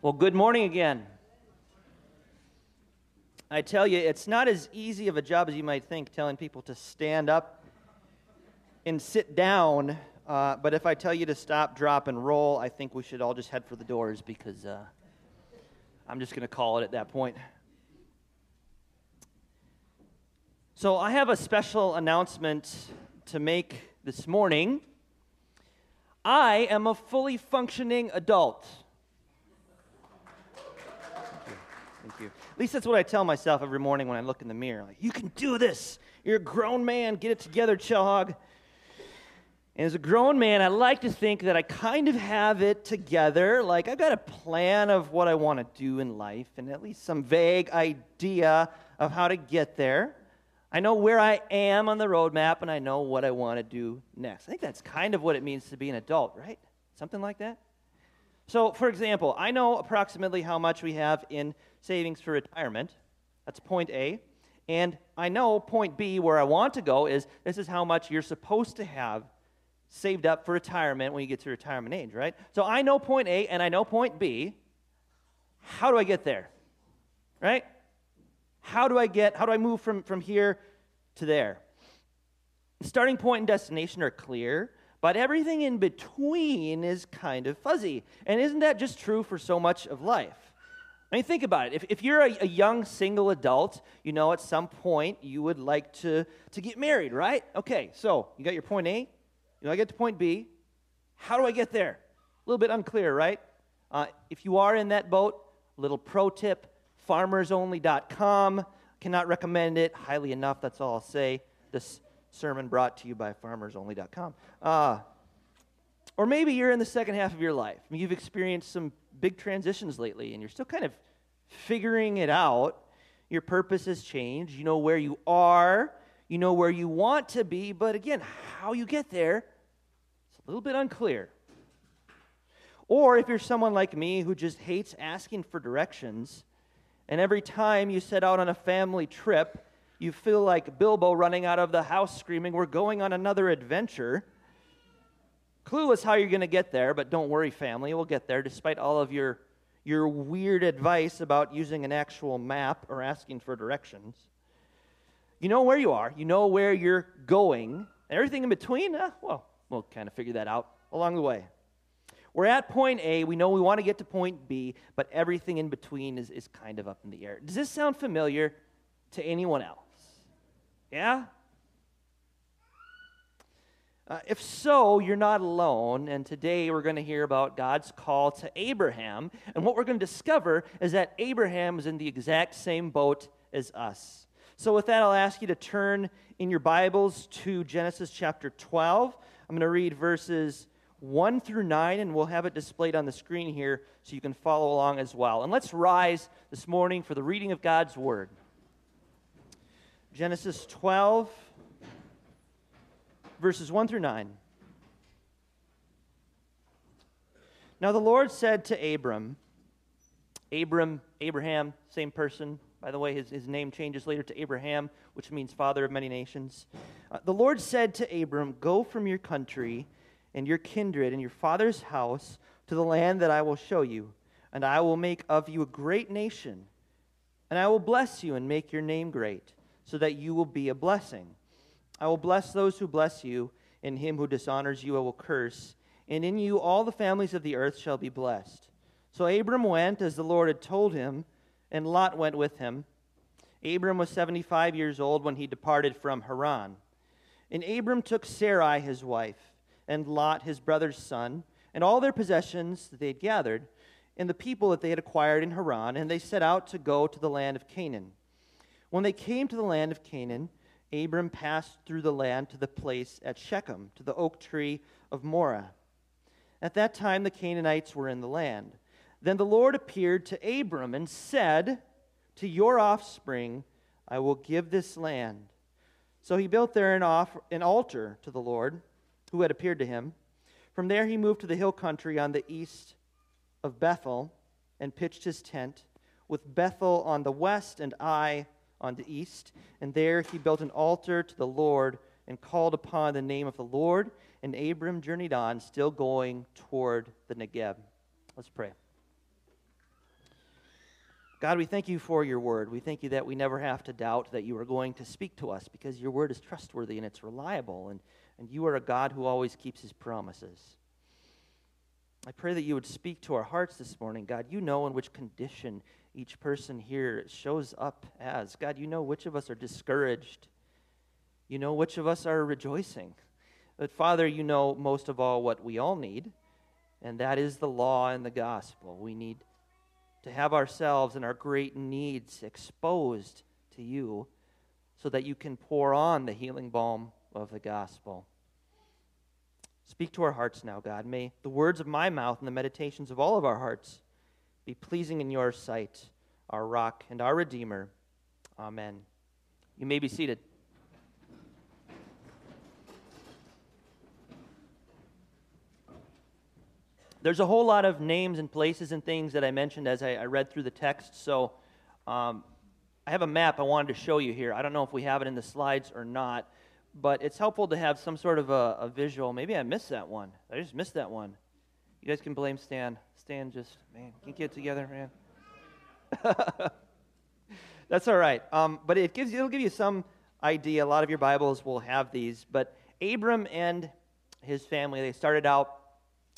Well, good morning again. I tell you, it's not as easy of a job as you might think telling people to stand up and sit down. Uh, but if I tell you to stop, drop, and roll, I think we should all just head for the doors because uh, I'm just going to call it at that point. So, I have a special announcement to make this morning. I am a fully functioning adult. Thank you. At least that's what I tell myself every morning when I look in the mirror. Like, you can do this. You're a grown man. Get it together, Chellhog. And as a grown man, I like to think that I kind of have it together. Like, I've got a plan of what I want to do in life and at least some vague idea of how to get there. I know where I am on the roadmap and I know what I want to do next. I think that's kind of what it means to be an adult, right? Something like that. So, for example, I know approximately how much we have in savings for retirement. That's point A. And I know point B, where I want to go, is this is how much you're supposed to have saved up for retirement when you get to retirement age, right? So I know point A and I know point B. How do I get there? Right? How do I get, how do I move from, from here to there? starting point and destination are clear, but everything in between is kind of fuzzy. And isn't that just true for so much of life? I mean, think about it. If, if you're a, a, young single adult, you know, at some point you would like to, to get married, right? Okay, so you got your point A, you know, I get to point B. How do I get there? A little bit unclear, right? Uh, if you are in that boat, little pro tip farmersonly.com. Cannot recommend it highly enough, that's all I'll say. This sermon brought to you by farmersonly.com. Uh, or maybe you're in the second half of your life. I mean, you've experienced some big transitions lately and you're still kind of figuring it out. Your purpose has changed. You know where you are, you know where you want to be, but again, how you get there, it's a little bit unclear. Or if you're someone like me who just hates asking for directions, and every time you set out on a family trip, you feel like Bilbo running out of the house screaming, We're going on another adventure. Clueless how you're going to get there, but don't worry, family, we'll get there despite all of your, your weird advice about using an actual map or asking for directions. You know where you are, you know where you're going, and everything in between, uh, well, we'll kind of figure that out along the way. We're at point A, we know we want to get to point B, but everything in between is, is kind of up in the air. Does this sound familiar to anyone else? Yeah? Uh, if so, you're not alone. And today we're going to hear about God's call to Abraham. And what we're going to discover is that Abraham is in the exact same boat as us. So, with that, I'll ask you to turn in your Bibles to Genesis chapter 12. I'm going to read verses 1 through 9, and we'll have it displayed on the screen here so you can follow along as well. And let's rise this morning for the reading of God's Word. Genesis 12, verses 1 through 9. Now the Lord said to Abram, Abram, Abraham, same person. By the way, his, his name changes later to Abraham, which means father of many nations. Uh, the Lord said to Abram, Go from your country and your kindred and your father's house to the land that I will show you, and I will make of you a great nation, and I will bless you and make your name great, so that you will be a blessing. I will bless those who bless you, and him who dishonors you I will curse, and in you all the families of the earth shall be blessed. So Abram went as the Lord had told him, and Lot went with him. Abram was 75 years old when he departed from Haran. And Abram took Sarai his wife, and Lot his brother's son, and all their possessions that they had gathered, and the people that they had acquired in Haran, and they set out to go to the land of Canaan. When they came to the land of Canaan, Abram passed through the land to the place at Shechem, to the oak tree of Moreh. At that time, the Canaanites were in the land. Then the Lord appeared to Abram and said, To your offspring I will give this land. So he built there an, off- an altar to the Lord, who had appeared to him. From there he moved to the hill country on the east of Bethel and pitched his tent, with Bethel on the west and Ai on the east. And there he built an altar to the Lord and called upon the name of the Lord. And Abram journeyed on, still going toward the Negeb. Let's pray. God, we thank you for your word. We thank you that we never have to doubt that you are going to speak to us because your word is trustworthy and it's reliable, and, and you are a God who always keeps his promises. I pray that you would speak to our hearts this morning. God, you know in which condition each person here shows up as. God, you know which of us are discouraged. You know which of us are rejoicing. But Father, you know most of all what we all need, and that is the law and the gospel. We need to have ourselves and our great needs exposed to you so that you can pour on the healing balm of the gospel. Speak to our hearts now, God. May the words of my mouth and the meditations of all of our hearts be pleasing in your sight, our rock and our redeemer. Amen. You may be seated. There's a whole lot of names and places and things that I mentioned as I, I read through the text. So um, I have a map I wanted to show you here. I don't know if we have it in the slides or not, but it's helpful to have some sort of a, a visual. Maybe I missed that one. I just missed that one. You guys can blame Stan. Stan just, man, can get together, man. That's all right. Um, but it gives you, it'll give you some idea. A lot of your Bibles will have these. But Abram and his family, they started out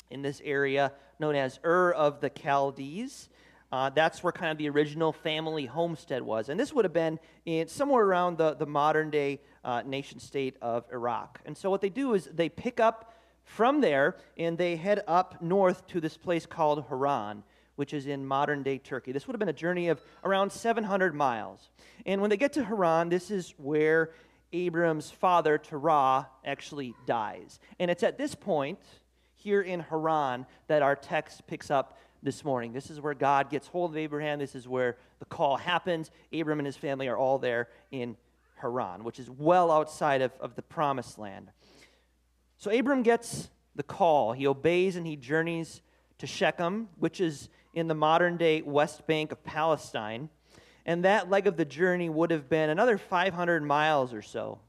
in this area known as Ur of the Chaldees. Uh, that's where kind of the original family homestead was. And this would have been in somewhere around the, the modern day uh, nation state of Iraq. And so what they do is they pick up from there and they head up north to this place called Haran, which is in modern day Turkey. This would have been a journey of around 700 miles. And when they get to Haran, this is where Abram's father, Terah, actually dies. And it's at this point here in Haran that our text picks up this morning. This is where God gets hold of Abraham. This is where the call happens. Abram and his family are all there in Haran, which is well outside of, of the promised land. So Abram gets the call. He obeys and he journeys to Shechem, which is in the modern day West Bank of Palestine. And that leg of the journey would have been another 500 miles or so.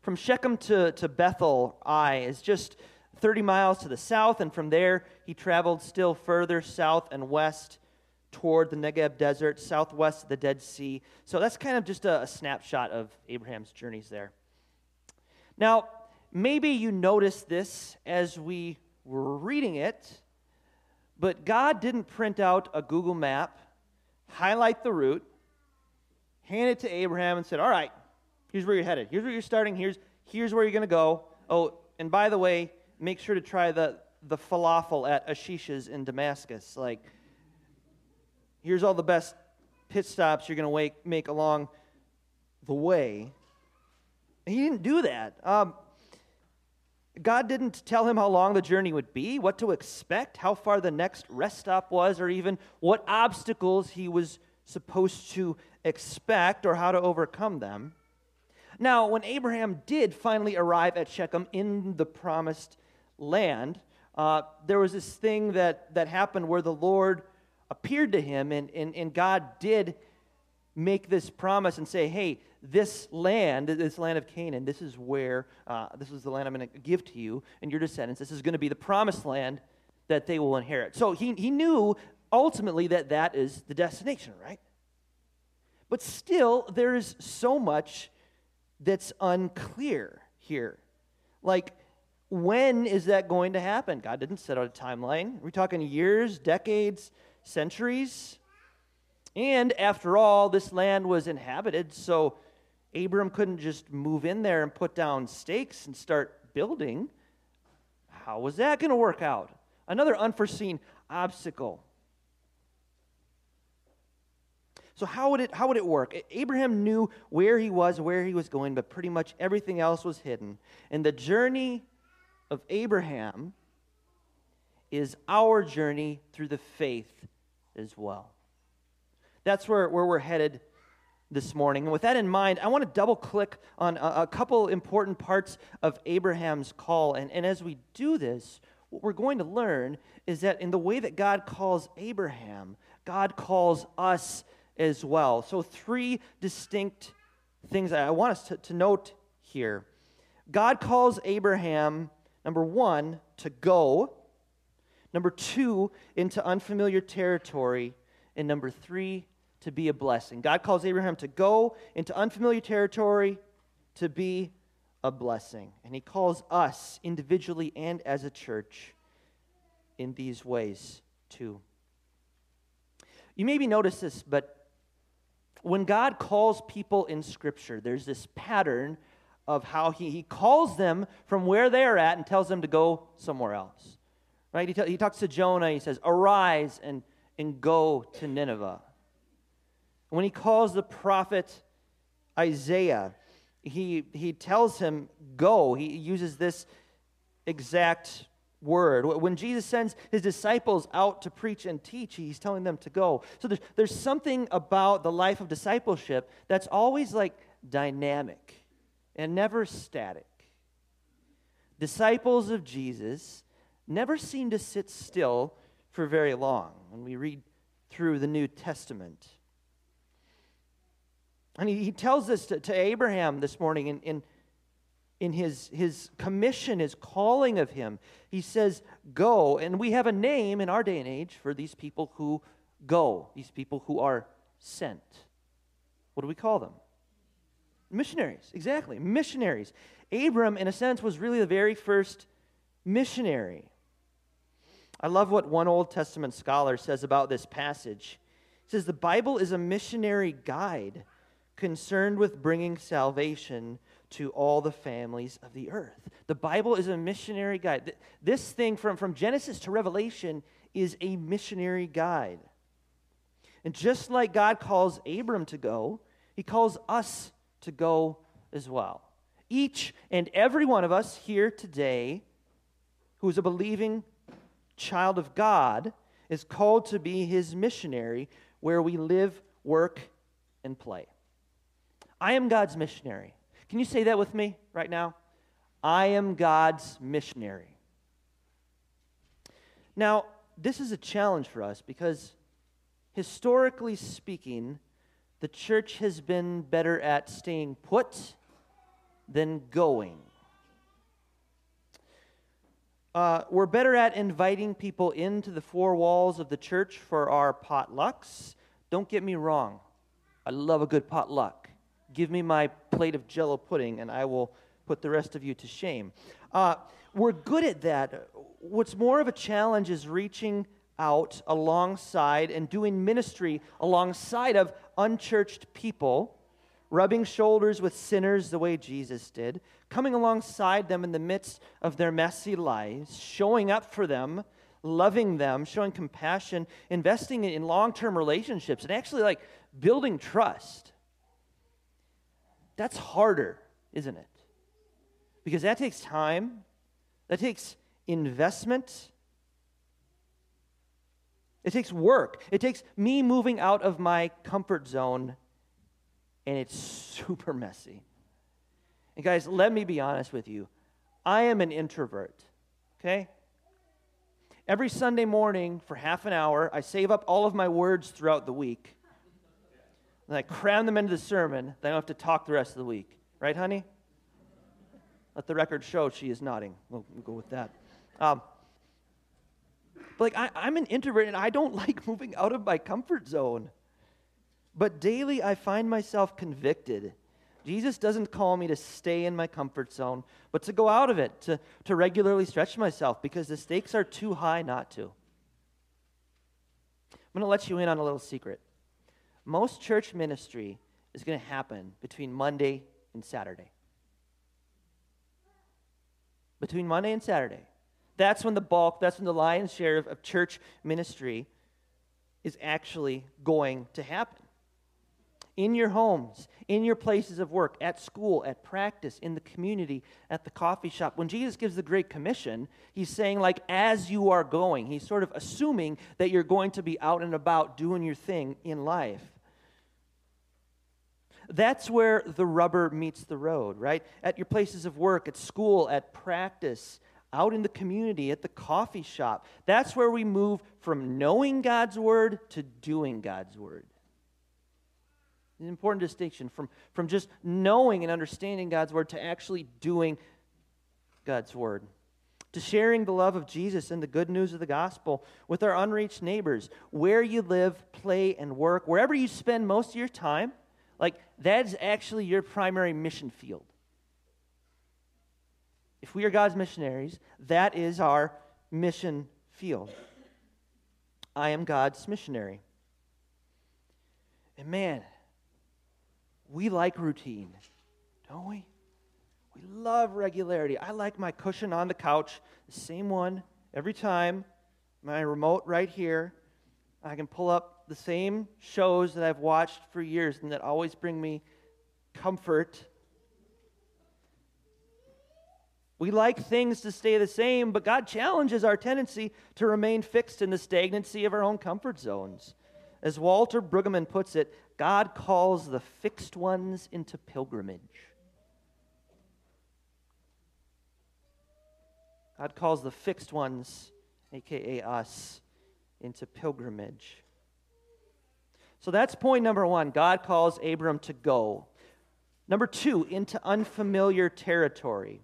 From Shechem to, to Bethel, Ai is just 30 miles to the south, and from there he traveled still further south and west toward the Negev desert, southwest of the Dead Sea. So that's kind of just a, a snapshot of Abraham's journeys there. Now, maybe you noticed this as we were reading it, but God didn't print out a Google map, highlight the route, hand it to Abraham, and said, All right, here's where you're headed. Here's where you're starting. Here's, here's where you're going to go. Oh, and by the way, make sure to try the, the falafel at Ashish's in Damascus. Like, here's all the best pit stops you're going to make along the way. He didn't do that. Um, God didn't tell him how long the journey would be, what to expect, how far the next rest stop was, or even what obstacles he was supposed to expect or how to overcome them. Now, when Abraham did finally arrive at Shechem in the promised land, uh, there was this thing that, that happened where the Lord appeared to him, and, and, and God did make this promise and say, hey, this land, this land of Canaan, this is where, uh, this is the land I'm going to give to you and your descendants. This is going to be the promised land that they will inherit. So he, he knew ultimately that that is the destination, right? But still, there is so much that's unclear here. Like, when is that going to happen? God didn't set out a timeline. Are we talking years, decades, centuries? And after all, this land was inhabited, so Abram couldn't just move in there and put down stakes and start building. How was that going to work out? Another unforeseen obstacle. So how would it how would it work? Abraham knew where he was, where he was going, but pretty much everything else was hidden. And the journey of Abraham is our journey through the faith as well. That's where, where we're headed this morning. And with that in mind, I want to double click on a, a couple important parts of Abraham's call. And, and as we do this, what we're going to learn is that in the way that God calls Abraham, God calls us as well. So, three distinct things I want us to, to note here. God calls Abraham Number one, to go. Number two, into unfamiliar territory. And number three, to be a blessing. God calls Abraham to go into unfamiliar territory to be a blessing. And he calls us individually and as a church in these ways too. You maybe notice this, but when God calls people in Scripture, there's this pattern of how he, he calls them from where they're at and tells them to go somewhere else. Right? He, t- he talks to Jonah, he says, Arise and, and go to Nineveh. When he calls the prophet Isaiah, he, he tells him, Go. He uses this exact word. When Jesus sends his disciples out to preach and teach, he's telling them to go. So there's, there's something about the life of discipleship that's always like dynamic and never static. Disciples of Jesus never seem to sit still for very long when we read through the New Testament. And he, he tells this to, to Abraham this morning in, in, in his, his commission, his calling of him. He says, Go. And we have a name in our day and age for these people who go, these people who are sent. What do we call them? Missionaries, exactly. Missionaries. Abram, in a sense, was really the very first missionary. I love what one Old Testament scholar says about this passage. He says, The Bible is a missionary guide concerned with bringing salvation to all the families of the earth. The Bible is a missionary guide. This thing from, from Genesis to Revelation is a missionary guide. And just like God calls Abram to go, he calls us to go as well. Each and every one of us here today who is a believing child of God is called to be his missionary where we live, work, and play. I am God's missionary. Can you say that with me right now? I am God's missionary. Now, this is a challenge for us because historically speaking, the church has been better at staying put than going. Uh, we're better at inviting people into the four walls of the church for our potlucks. Don't get me wrong, I love a good potluck. Give me my plate of jello pudding, and I will put the rest of you to shame. Uh, we're good at that. What's more of a challenge is reaching out alongside and doing ministry alongside of unchurched people, rubbing shoulders with sinners the way Jesus did, coming alongside them in the midst of their messy lives, showing up for them, loving them, showing compassion, investing in long term relationships, and actually like building trust. That's harder, isn't it? Because that takes time, that takes investment. It takes work. It takes me moving out of my comfort zone, and it's super messy. And guys, let me be honest with you. I am an introvert, okay? Every Sunday morning for half an hour, I save up all of my words throughout the week. And I cram them into the sermon, then I don't have to talk the rest of the week. Right, honey? Let the record show she is nodding. We'll, we'll go with that. Um, but like I, I'm an introvert and I don't like moving out of my comfort zone. But daily I find myself convicted. Jesus doesn't call me to stay in my comfort zone, but to go out of it, to, to regularly stretch myself because the stakes are too high not to. I'm going to let you in on a little secret. Most church ministry is going to happen between Monday and Saturday. Between Monday and Saturday. That's when the bulk, that's when the lion's share of, of church ministry is actually going to happen. In your homes, in your places of work, at school, at practice, in the community, at the coffee shop. When Jesus gives the Great Commission, he's saying, like, as you are going, he's sort of assuming that you're going to be out and about doing your thing in life. That's where the rubber meets the road, right? At your places of work, at school, at practice, out in the community, at the coffee shop. That's where we move from knowing God's word to doing God's word. An important distinction from, from just knowing and understanding God's word to actually doing God's word. to sharing the love of Jesus and the good news of the gospel with our unreached neighbors, where you live, play, and work, wherever you spend most of your time, like that's actually your primary mission field. If we are God's missionaries, that is our mission field. I am God's missionary. And man, we like routine, don't we? We love regularity. I like my cushion on the couch, the same one every time, my remote right here. I can pull up the same shows that I've watched for years and that always bring me comfort. We like things to stay the same, but God challenges our tendency to remain fixed in the stagnancy of our own comfort zones. As Walter Brueggemann puts it, God calls the fixed ones into pilgrimage. God calls the fixed ones, aka us, into pilgrimage. So that's point number one. God calls Abram to go. Number two, into unfamiliar territory.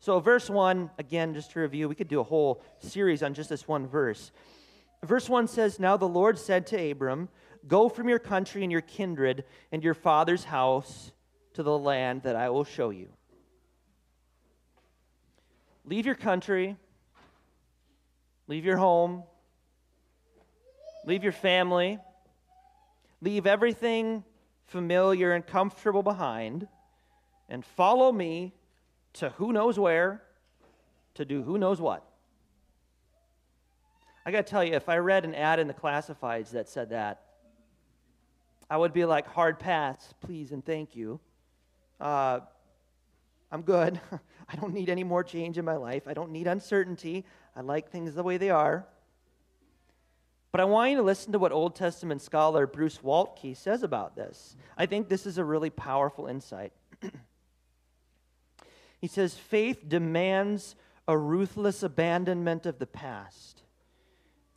So, verse one, again, just to review, we could do a whole series on just this one verse. Verse 1 says, Now the Lord said to Abram, Go from your country and your kindred and your father's house to the land that I will show you. Leave your country, leave your home, leave your family, leave everything familiar and comfortable behind, and follow me to who knows where to do who knows what. I got to tell you, if I read an ad in the classifieds that said that, I would be like, hard pass, please and thank you. Uh, I'm good. I don't need any more change in my life. I don't need uncertainty. I like things the way they are. But I want you to listen to what Old Testament scholar Bruce Waltke says about this. I think this is a really powerful insight. he says, Faith demands a ruthless abandonment of the past.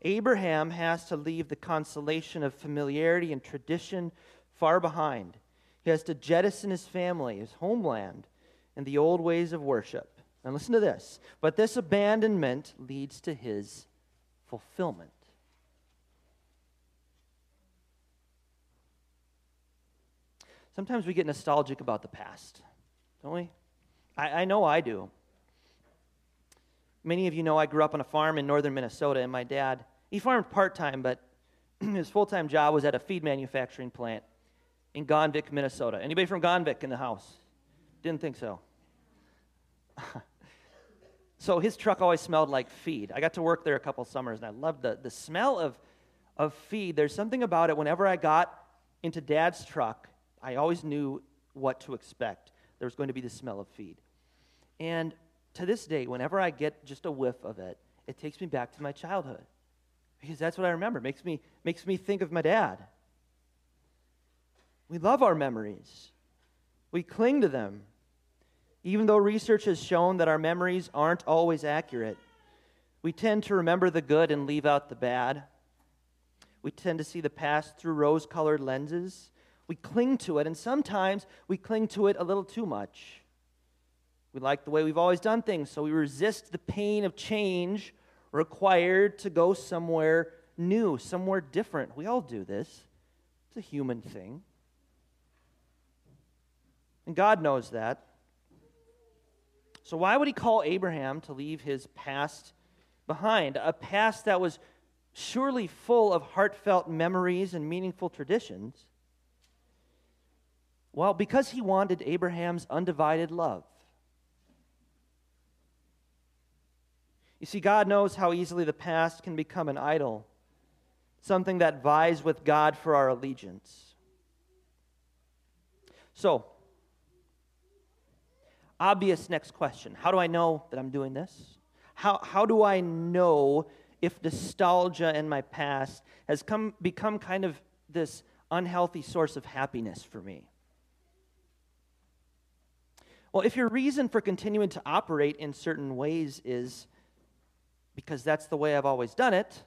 Abraham has to leave the consolation of familiarity and tradition far behind. He has to jettison his family, his homeland, and the old ways of worship. And listen to this. But this abandonment leads to his fulfillment. Sometimes we get nostalgic about the past, don't we? I, I know I do. Many of you know I grew up on a farm in northern Minnesota, and my dad, he farmed part time, but his full time job was at a feed manufacturing plant in Gonvick, Minnesota. Anybody from Gonvick in the house? Didn't think so. so his truck always smelled like feed. I got to work there a couple summers, and I loved the, the smell of, of feed. There's something about it. Whenever I got into dad's truck, I always knew what to expect. There was going to be the smell of feed. And to this day, whenever I get just a whiff of it, it takes me back to my childhood. Because that's what I remember. It makes me, makes me think of my dad. We love our memories. We cling to them. Even though research has shown that our memories aren't always accurate, we tend to remember the good and leave out the bad. We tend to see the past through rose colored lenses. We cling to it, and sometimes we cling to it a little too much. We like the way we've always done things, so we resist the pain of change required to go somewhere new, somewhere different. We all do this, it's a human thing. And God knows that. So, why would he call Abraham to leave his past behind? A past that was surely full of heartfelt memories and meaningful traditions. Well, because he wanted Abraham's undivided love. You see, God knows how easily the past can become an idol, something that vies with God for our allegiance. So, obvious next question How do I know that I'm doing this? How, how do I know if nostalgia in my past has come, become kind of this unhealthy source of happiness for me? Well, if your reason for continuing to operate in certain ways is because that's the way I've always done it,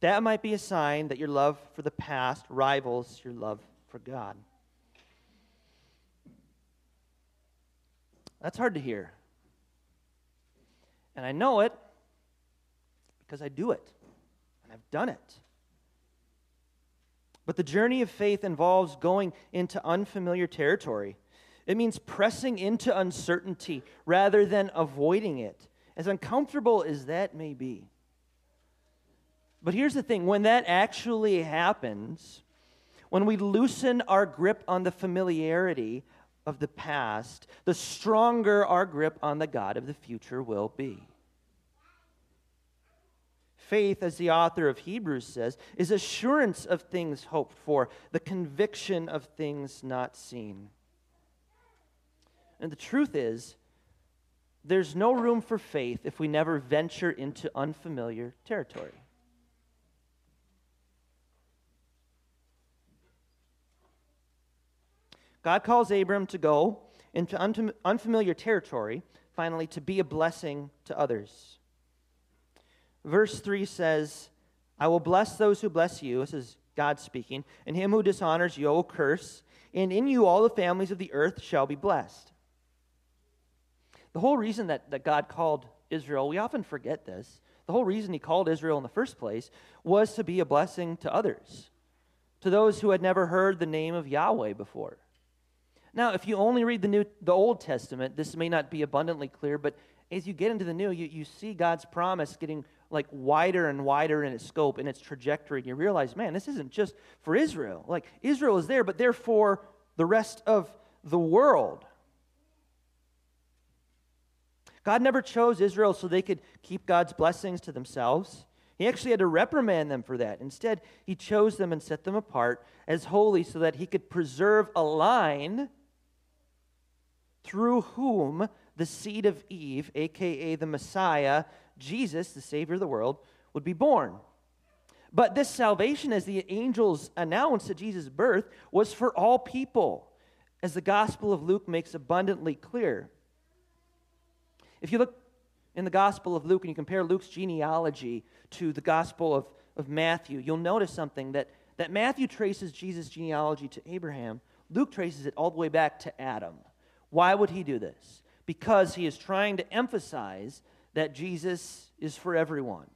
that might be a sign that your love for the past rivals your love for God. That's hard to hear. And I know it because I do it, and I've done it. But the journey of faith involves going into unfamiliar territory. It means pressing into uncertainty rather than avoiding it, as uncomfortable as that may be. But here's the thing when that actually happens, when we loosen our grip on the familiarity of the past, the stronger our grip on the God of the future will be. Faith, as the author of Hebrews says, is assurance of things hoped for, the conviction of things not seen. And the truth is, there's no room for faith if we never venture into unfamiliar territory. God calls Abram to go into unfamiliar territory, finally, to be a blessing to others. Verse 3 says, I will bless those who bless you. This is God speaking. And him who dishonors you, I will curse. And in you all the families of the earth shall be blessed. The whole reason that, that God called Israel, we often forget this. The whole reason he called Israel in the first place was to be a blessing to others, to those who had never heard the name of Yahweh before. Now, if you only read the New, the Old Testament, this may not be abundantly clear, but as you get into the New, you, you see God's promise getting like wider and wider in its scope and its trajectory. And you realize, man, this isn't just for Israel. Like Israel is there, but they're for the rest of the world. God never chose Israel so they could keep God's blessings to themselves. He actually had to reprimand them for that. Instead, he chose them and set them apart as holy so that he could preserve a line through whom the seed of Eve, aka the Messiah, Jesus, the Savior of the world, would be born. But this salvation, as the angels announced at Jesus' birth, was for all people, as the Gospel of Luke makes abundantly clear. If you look in the Gospel of Luke and you compare Luke's genealogy to the Gospel of, of Matthew, you'll notice something that, that Matthew traces Jesus' genealogy to Abraham, Luke traces it all the way back to Adam. Why would he do this? Because he is trying to emphasize that Jesus is for everyone,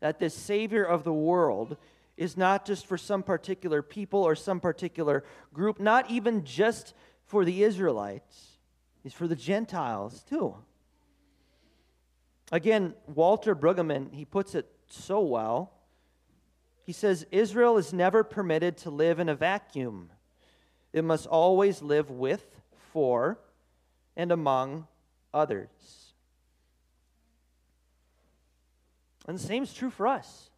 that this Savior of the world is not just for some particular people or some particular group, not even just for the Israelites, he's for the Gentiles too. Again, Walter Brueggemann, he puts it so well. He says, Israel is never permitted to live in a vacuum. It must always live with, for, and among others. And the same is true for us.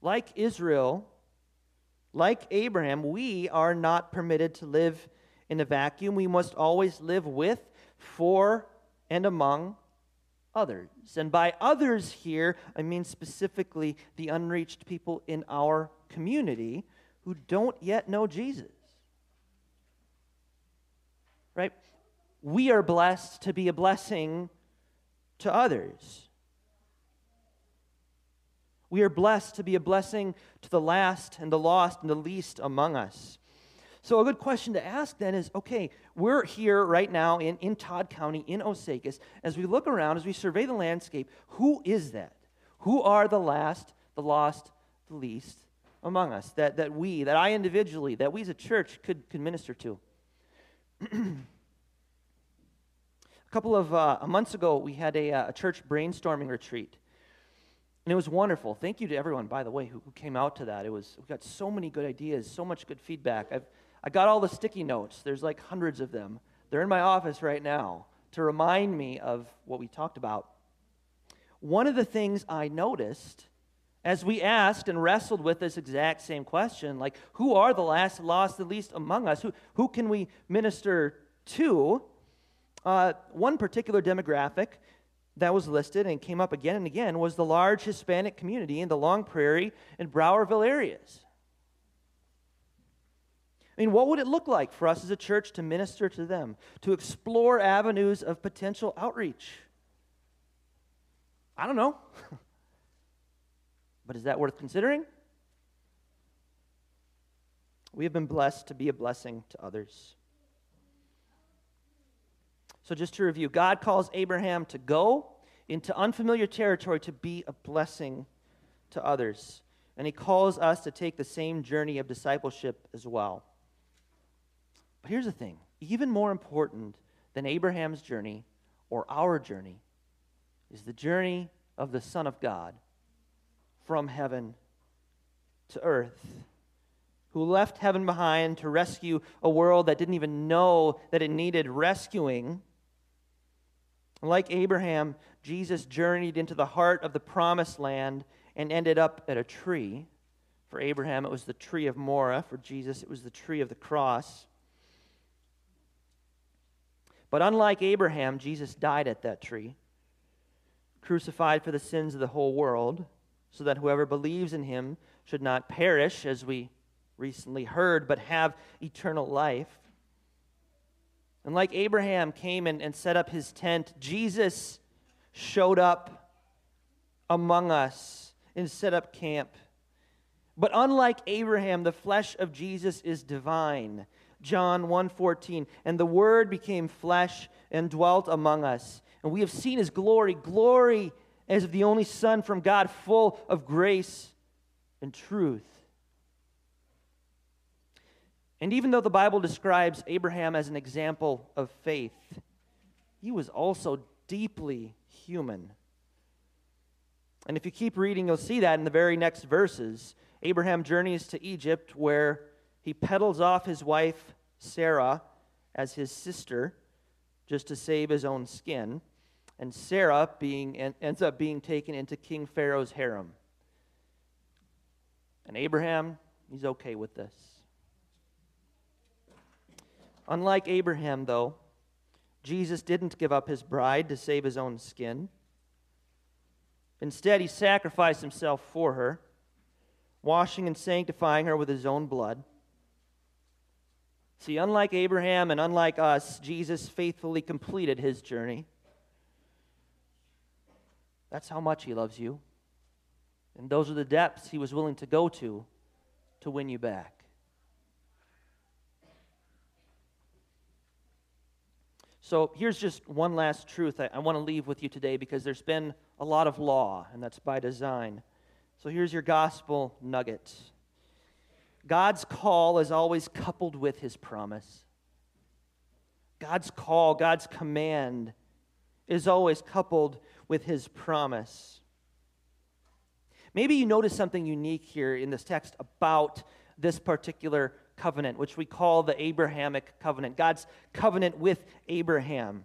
Like Israel, like Abraham, we are not permitted to live in a vacuum. We must always live with, for, and among others. And by others here, I mean specifically the unreached people in our community who don't yet know Jesus. Right? We are blessed to be a blessing to others. We are blessed to be a blessing to the last and the lost and the least among us. So, a good question to ask then is okay, we're here right now in, in Todd County, in Osakis. As we look around, as we survey the landscape, who is that? Who are the last, the lost, the least among us that, that we, that I individually, that we as a church could, could minister to? a couple of uh, months ago, we had a, uh, a church brainstorming retreat. And it was wonderful. Thank you to everyone, by the way, who, who came out to that. It was we got so many good ideas, so much good feedback. I've I got all the sticky notes. There's like hundreds of them. They're in my office right now to remind me of what we talked about. One of the things I noticed as we asked and wrestled with this exact same question, like, who are the last lost, the least among us? Who, who can we minister to? Uh, one particular demographic that was listed and came up again and again was the large Hispanic community in the Long Prairie and Browerville areas. I mean, what would it look like for us as a church to minister to them, to explore avenues of potential outreach? I don't know. but is that worth considering? We have been blessed to be a blessing to others. So, just to review, God calls Abraham to go into unfamiliar territory to be a blessing to others. And he calls us to take the same journey of discipleship as well. But here's the thing even more important than Abraham's journey or our journey is the journey of the Son of God from heaven to earth, who left heaven behind to rescue a world that didn't even know that it needed rescuing. Like Abraham, Jesus journeyed into the heart of the promised land and ended up at a tree. For Abraham, it was the tree of Moreh. For Jesus, it was the tree of the cross. But unlike Abraham, Jesus died at that tree, crucified for the sins of the whole world, so that whoever believes in him should not perish, as we recently heard, but have eternal life. And like Abraham came and, and set up his tent, Jesus showed up among us and set up camp. But unlike Abraham, the flesh of Jesus is divine. John 1:14, and the word became flesh and dwelt among us. And we have seen his glory, glory as of the only son from God, full of grace and truth. And even though the Bible describes Abraham as an example of faith, he was also deeply human. And if you keep reading, you'll see that in the very next verses. Abraham journeys to Egypt where he peddles off his wife, Sarah, as his sister, just to save his own skin. And Sarah being, ends up being taken into King Pharaoh's harem. And Abraham, he's okay with this. Unlike Abraham, though, Jesus didn't give up his bride to save his own skin. Instead, he sacrificed himself for her, washing and sanctifying her with his own blood. See, unlike Abraham and unlike us, Jesus faithfully completed his journey. That's how much he loves you. And those are the depths he was willing to go to to win you back. So here's just one last truth I, I want to leave with you today because there's been a lot of law, and that's by design. So here's your gospel nugget. God's call is always coupled with his promise. God's call, God's command is always coupled with his promise. Maybe you notice something unique here in this text about this particular covenant, which we call the Abrahamic covenant, God's covenant with Abraham.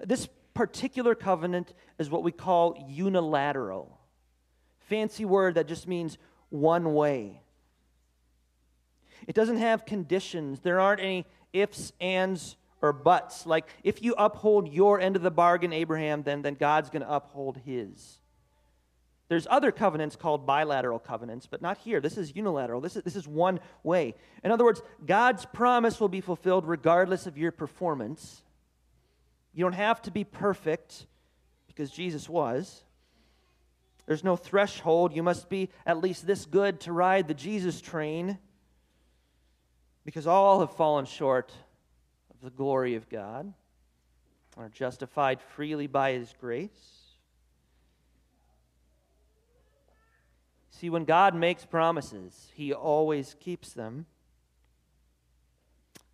This particular covenant is what we call unilateral. Fancy word that just means one way. It doesn't have conditions. There aren't any ifs, ands, or buts. Like, if you uphold your end of the bargain, Abraham, then, then God's going to uphold his. There's other covenants called bilateral covenants, but not here. This is unilateral. This is, this is one way. In other words, God's promise will be fulfilled regardless of your performance. You don't have to be perfect because Jesus was. There's no threshold. You must be at least this good to ride the Jesus train because all have fallen short of the glory of God, are justified freely by His grace. See, when God makes promises, He always keeps them.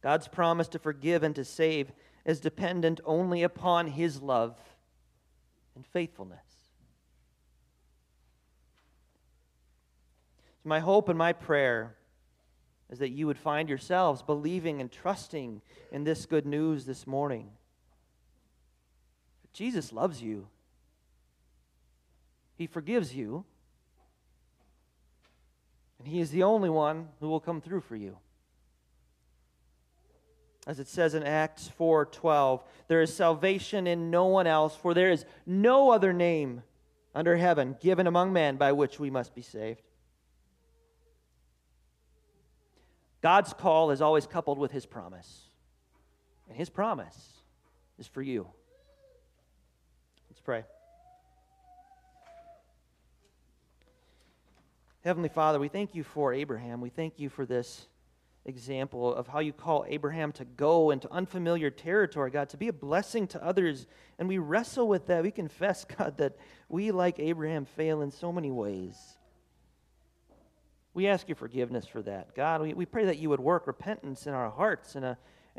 God's promise to forgive and to save is dependent only upon His love and faithfulness. So my hope and my prayer is that you would find yourselves believing and trusting in this good news this morning. Jesus loves you, He forgives you, and He is the only one who will come through for you. As it says in Acts 4:12, there is salvation in no one else, for there is no other name under heaven given among men by which we must be saved. God's call is always coupled with His promise. And His promise is for you. Let's pray. Heavenly Father, we thank you for Abraham. We thank you for this example of how you call Abraham to go into unfamiliar territory, God, to be a blessing to others. And we wrestle with that. We confess, God, that we, like Abraham, fail in so many ways. We ask your forgiveness for that. God, we, we pray that you would work repentance in our hearts and a